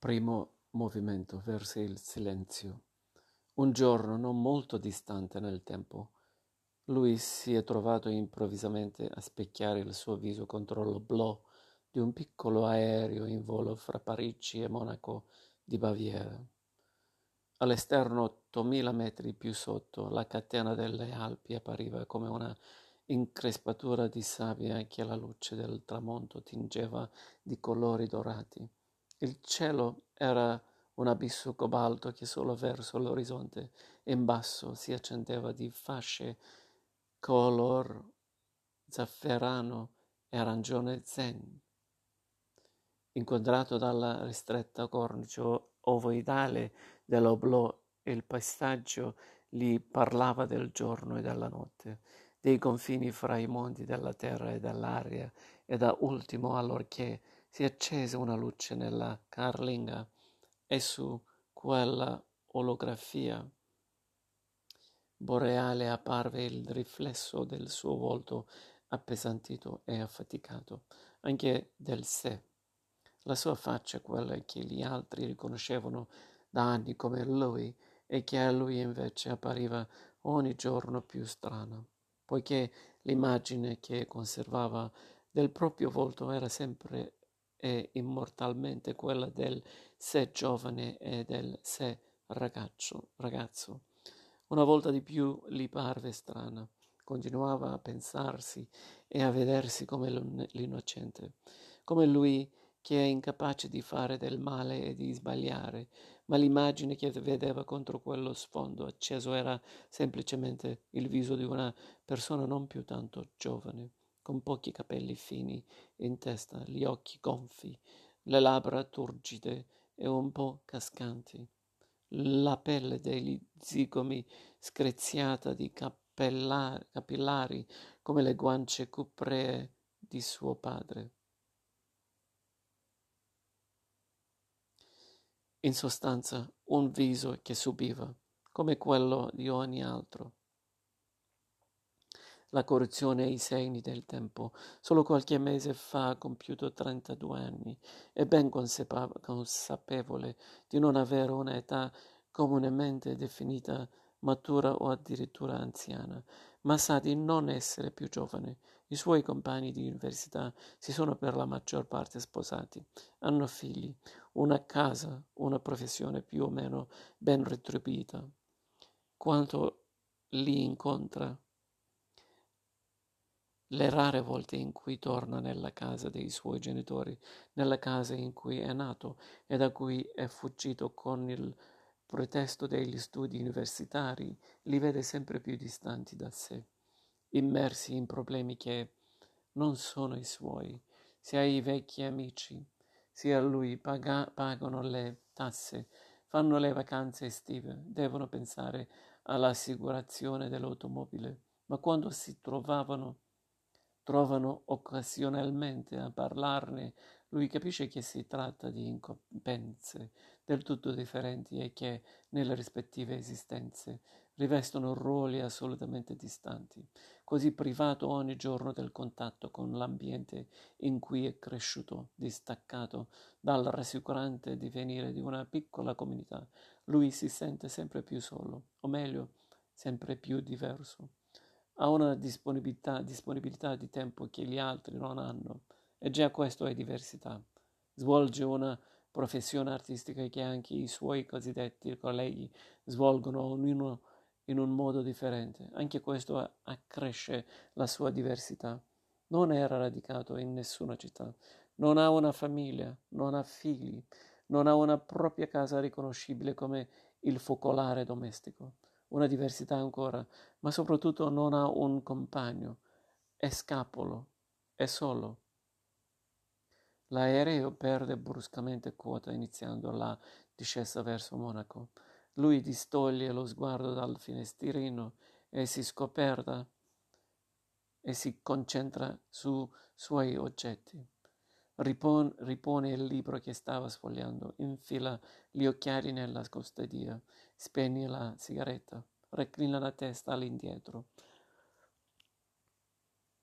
Primo movimento verso il silenzio. Un giorno non molto distante nel tempo, lui si è trovato improvvisamente a specchiare il suo viso contro l'oblò di un piccolo aereo in volo fra Parigi e Monaco di Baviera. All'esterno, ottomila metri più sotto, la catena delle Alpi appariva come una increspatura di sabbia che la luce del tramonto tingeva di colori dorati. Il cielo era un abisso cobalto che solo verso l'orizzonte in basso si accendeva di fasce color zafferano e arancione zen. Inquadrato dalla ristretta cornice ovoidale dell'oblò, il paesaggio gli parlava del giorno e della notte, dei confini fra i mondi della terra e dell'aria, e da ultimo, allorché si accese una luce nella carlinga e su quella olografia boreale apparve il riflesso del suo volto appesantito e affaticato, anche del sé. La sua faccia, quella che gli altri riconoscevano da anni come lui e che a lui invece appariva ogni giorno più strana, poiché l'immagine che conservava del proprio volto era sempre e immortalmente quella del sé giovane e del sé ragazzo. ragazzo. Una volta di più gli parve strana, continuava a pensarsi e a vedersi come l'innocente, come lui che è incapace di fare del male e di sbagliare, ma l'immagine che vedeva contro quello sfondo acceso era semplicemente il viso di una persona non più tanto giovane con pochi capelli fini in testa, gli occhi gonfi, le labbra turgide e un po' cascanti, la pelle degli zigomi screziata di capellari, capillari come le guance cupree di suo padre. In sostanza, un viso che subiva, come quello di ogni altro la corruzione e i segni del tempo. Solo qualche mese fa ha compiuto 32 anni e ben consapevole di non avere un'età comunemente definita matura o addirittura anziana, ma sa di non essere più giovane. I suoi compagni di università si sono per la maggior parte sposati, hanno figli, una casa, una professione più o meno ben retribuita. Quanto li incontra le rare volte in cui torna nella casa dei suoi genitori, nella casa in cui è nato e da cui è fuggito con il pretesto degli studi universitari, li vede sempre più distanti da sé, immersi in problemi che non sono i suoi, sia i vecchi amici, sia lui paga- pagano le tasse, fanno le vacanze estive, devono pensare all'assicurazione dell'automobile, ma quando si trovavano trovano occasionalmente a parlarne, lui capisce che si tratta di incombenze del tutto differenti e che, nelle rispettive esistenze, rivestono ruoli assolutamente distanti, così privato ogni giorno del contatto con l'ambiente in cui è cresciuto, distaccato dal rassicurante divenire di una piccola comunità, lui si sente sempre più solo, o meglio, sempre più diverso ha una disponibilità, disponibilità di tempo che gli altri non hanno e già questo è diversità. Svolge una professione artistica che anche i suoi cosiddetti colleghi svolgono ognuno in un modo differente. Anche questo accresce la sua diversità. Non era radicato in nessuna città, non ha una famiglia, non ha figli, non ha una propria casa riconoscibile come il focolare domestico una diversità ancora, ma soprattutto non ha un compagno, è scapolo, è solo. L'aereo perde bruscamente quota iniziando la discesa verso Monaco. Lui distoglie lo sguardo dal finestrino e si scoperta e si concentra su suoi oggetti. Ripon, ripone il libro che stava sfogliando, infila gli occhiali nella custodia, spegne la sigaretta, reclina la testa all'indietro.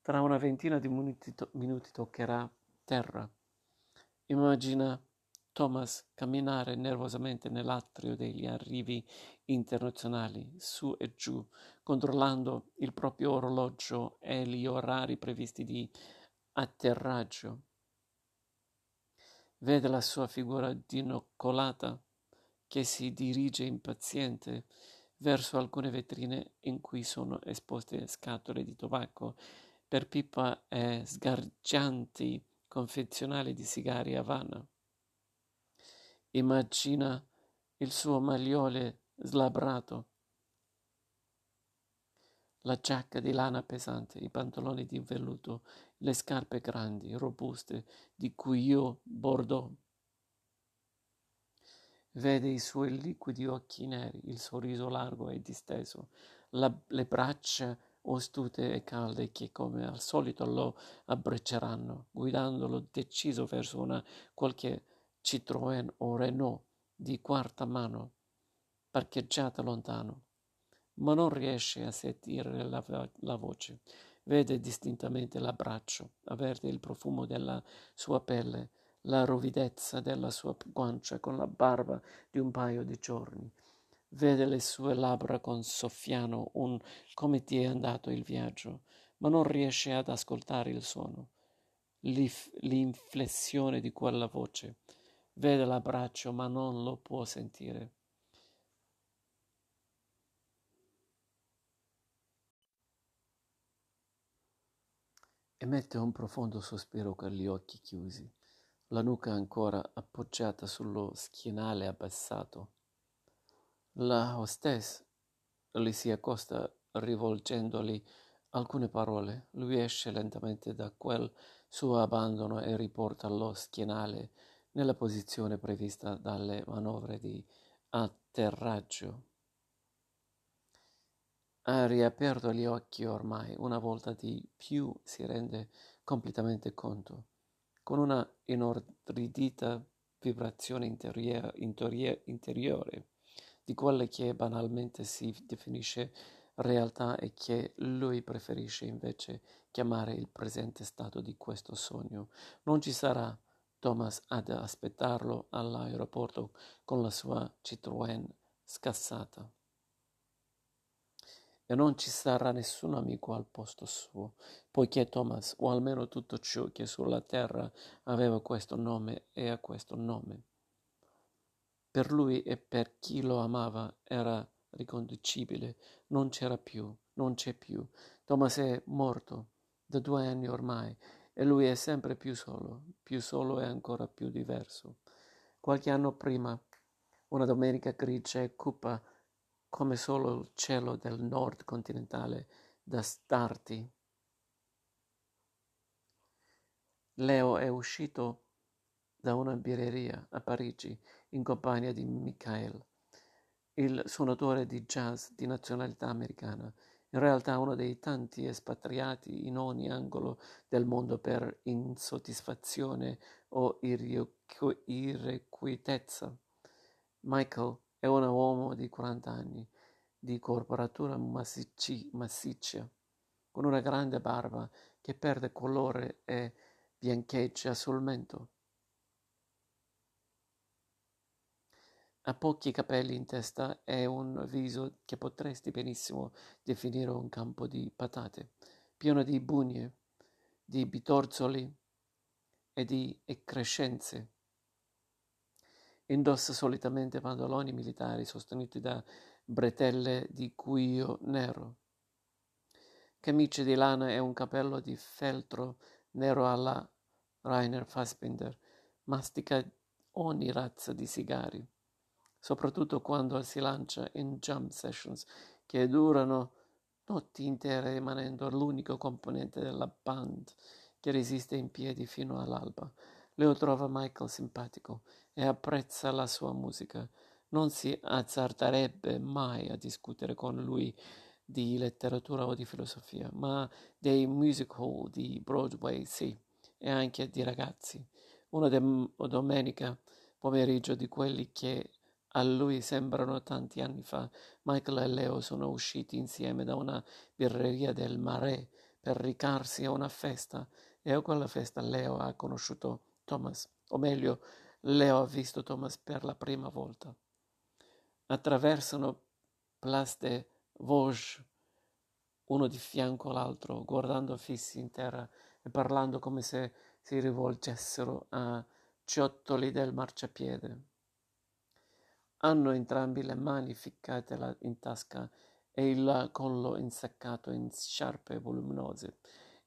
Tra una ventina di minuti, to- minuti toccherà terra. Immagina Thomas camminare nervosamente nell'atrio degli arrivi internazionali, su e giù, controllando il proprio orologio e gli orari previsti di atterraggio. Vede la sua figura dinoccolata che si dirige impaziente verso alcune vetrine in cui sono esposte scatole di tabacco per pipa e sgargianti confezionali di sigari Havana. Immagina il suo magliole slabrato, la giacca di lana pesante, i pantaloni di velluto, le scarpe grandi, robuste, di cui io bordeaux. Vede i suoi liquidi occhi neri, il sorriso largo e disteso, la, le braccia ostute e calde che come al solito lo abbrecceranno, guidandolo deciso verso una qualche Citroën o Renault di quarta mano, parcheggiata lontano, ma non riesce a sentire la, la voce. Vede distintamente l'abbraccio, avverte il profumo della sua pelle, la ruvidezza della sua guancia con la barba di un paio di giorni. Vede le sue labbra con soffiano un come ti è andato il viaggio, ma non riesce ad ascoltare il suono, l'inflessione di quella voce Vede l'abbraccio ma non lo può sentire. Emette un profondo sospiro con gli occhi chiusi, la nuca ancora appoggiata sullo schienale abbassato. La hostess gli si accosta rivolgendogli alcune parole. Lui esce lentamente da quel suo abbandono e riporta lo schienale nella posizione prevista dalle manovre di atterraggio. Ha riaperto gli occhi ormai, una volta di più si rende completamente conto, con una inorridita vibrazione interiore, interiore, interiore di quelle che banalmente si definisce realtà e che lui preferisce invece chiamare il presente stato di questo sogno. Non ci sarà Thomas ad aspettarlo all'aeroporto con la sua Citroën scassata. E non ci sarà nessun amico al posto suo, poiché Thomas, o almeno tutto ciò che sulla terra aveva questo nome e ha questo nome. Per lui e per chi lo amava era riconducibile, non c'era più, non c'è più. Thomas è morto da due anni ormai e lui è sempre più solo, più solo e ancora più diverso. Qualche anno prima, una domenica grigia e cupa come solo il cielo del nord continentale da starti. Leo è uscito da una birreria a Parigi in compagnia di Michael, il suonatore di jazz di nazionalità americana, in realtà uno dei tanti espatriati in ogni angolo del mondo per insoddisfazione o irrequietezza. Michael è un uomo di 40 anni, di corporatura massicci, massiccia, con una grande barba che perde colore e biancheggia sul mento. Ha pochi capelli in testa e un viso che potresti benissimo definire un campo di patate, pieno di bugne, di bitorzoli e di excrescenze. Indossa solitamente pantaloni militari sostenuti da bretelle di cuoio nero, camicie di lana e un cappello di feltro nero alla Rainer Fassbinder. Mastica ogni razza di sigari soprattutto quando si lancia in jump sessions che durano notti intere rimanendo l'unico componente della band che resiste in piedi fino all'alba. Leo trova Michael simpatico e apprezza la sua musica. Non si azzarderebbe mai a discutere con lui di letteratura o di filosofia, ma dei musical di Broadway sì, e anche di ragazzi. Una de- domenica pomeriggio di quelli che a lui sembrano tanti anni fa. Michael e Leo sono usciti insieme da una birreria del Marais per recarsi a una festa e a quella festa Leo ha conosciuto Thomas, o meglio, Leo ha visto Thomas per la prima volta. Attraversano Place de Vosges, uno di fianco all'altro, guardando fissi in terra e parlando come se si rivolgessero a ciottoli del marciapiede. Hanno entrambi le mani ficcate in tasca e il collo insaccato in sciarpe voluminose.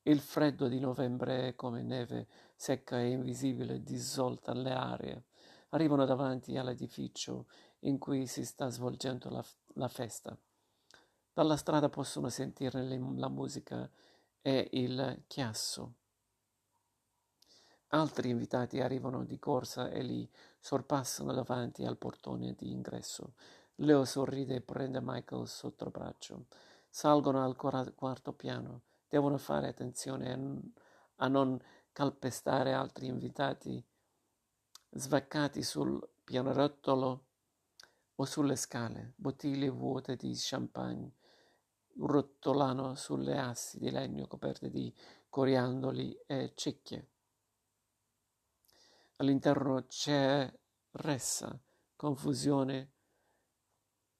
Il freddo di novembre è come neve secca e invisibile dissolta alle arie. Arrivano davanti all'edificio in cui si sta svolgendo la, la festa. Dalla strada possono sentire le, la musica e il chiasso. Altri invitati arrivano di corsa e li sorpassano davanti al portone di ingresso. Leo sorride e prende Michael sotto braccio. Salgono al quarto piano. Devono fare attenzione a non calpestare altri invitati svaccati sul pianerottolo o sulle scale. Bottiglie vuote di champagne rotolano sulle assi di legno coperte di coriandoli e cicchie. All'interno c'è ressa, confusione,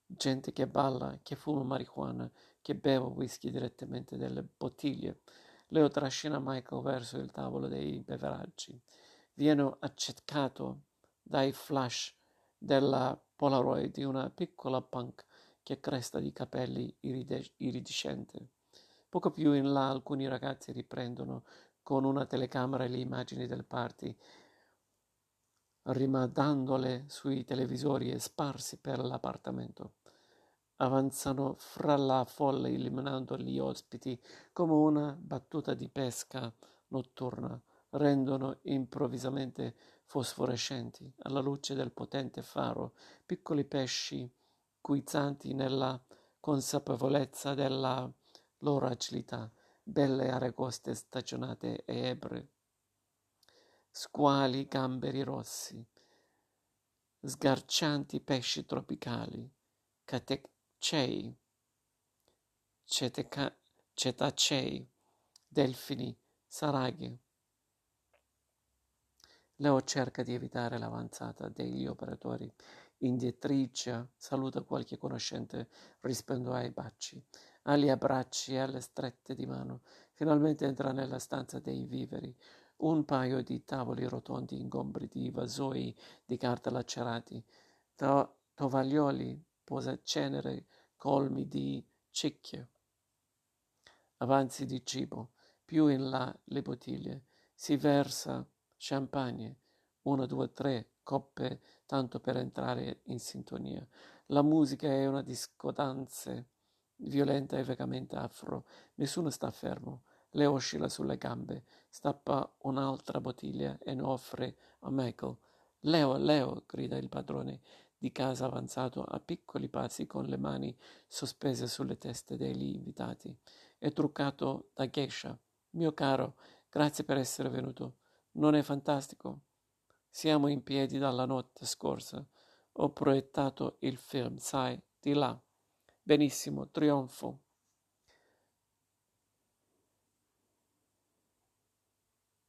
gente che balla, che fuma marijuana, che beve whisky direttamente dalle bottiglie. Leo trascina Michael verso il tavolo dei beveraggi. Viene accecato dai flash della Polaroid di una piccola punk che cresta di capelli iride- iridescente. Poco più in là alcuni ragazzi riprendono con una telecamera le immagini del party rimandandole sui televisori e sparsi per l'appartamento. Avanzano fra la folla eliminando gli ospiti come una battuta di pesca notturna, rendono improvvisamente fosforescenti alla luce del potente faro piccoli pesci guizzanti nella consapevolezza della loro agilità, belle aragoste stagionate e ebre. Squali gamberi rossi, sgarcianti pesci tropicali, catecei, ceteca, cetacei, delfini, saraghe. Leo cerca di evitare l'avanzata degli operatori, indietreggia, saluta qualche conoscente, rispondendo ai baci, agli abbracci e alle strette di mano. Finalmente entra nella stanza dei viveri, un paio di tavoli rotondi ingombri di vasoi di carta lacerati, to- tovaglioli, posacenere colmi di cicchie, avanzi di cibo, più in là le bottiglie, si versa champagne, una, due, tre coppe, tanto per entrare in sintonia. La musica è una discodanza violenta e vagamente afro, nessuno sta fermo le oscilla sulle gambe, stappa un'altra bottiglia e ne offre a Michael. Leo, Leo, grida il padrone di casa avanzato a piccoli passi con le mani sospese sulle teste degli invitati. È truccato da geisha. Mio caro, grazie per essere venuto. Non è fantastico? Siamo in piedi dalla notte scorsa. Ho proiettato il film, sai, di là. Benissimo, trionfo.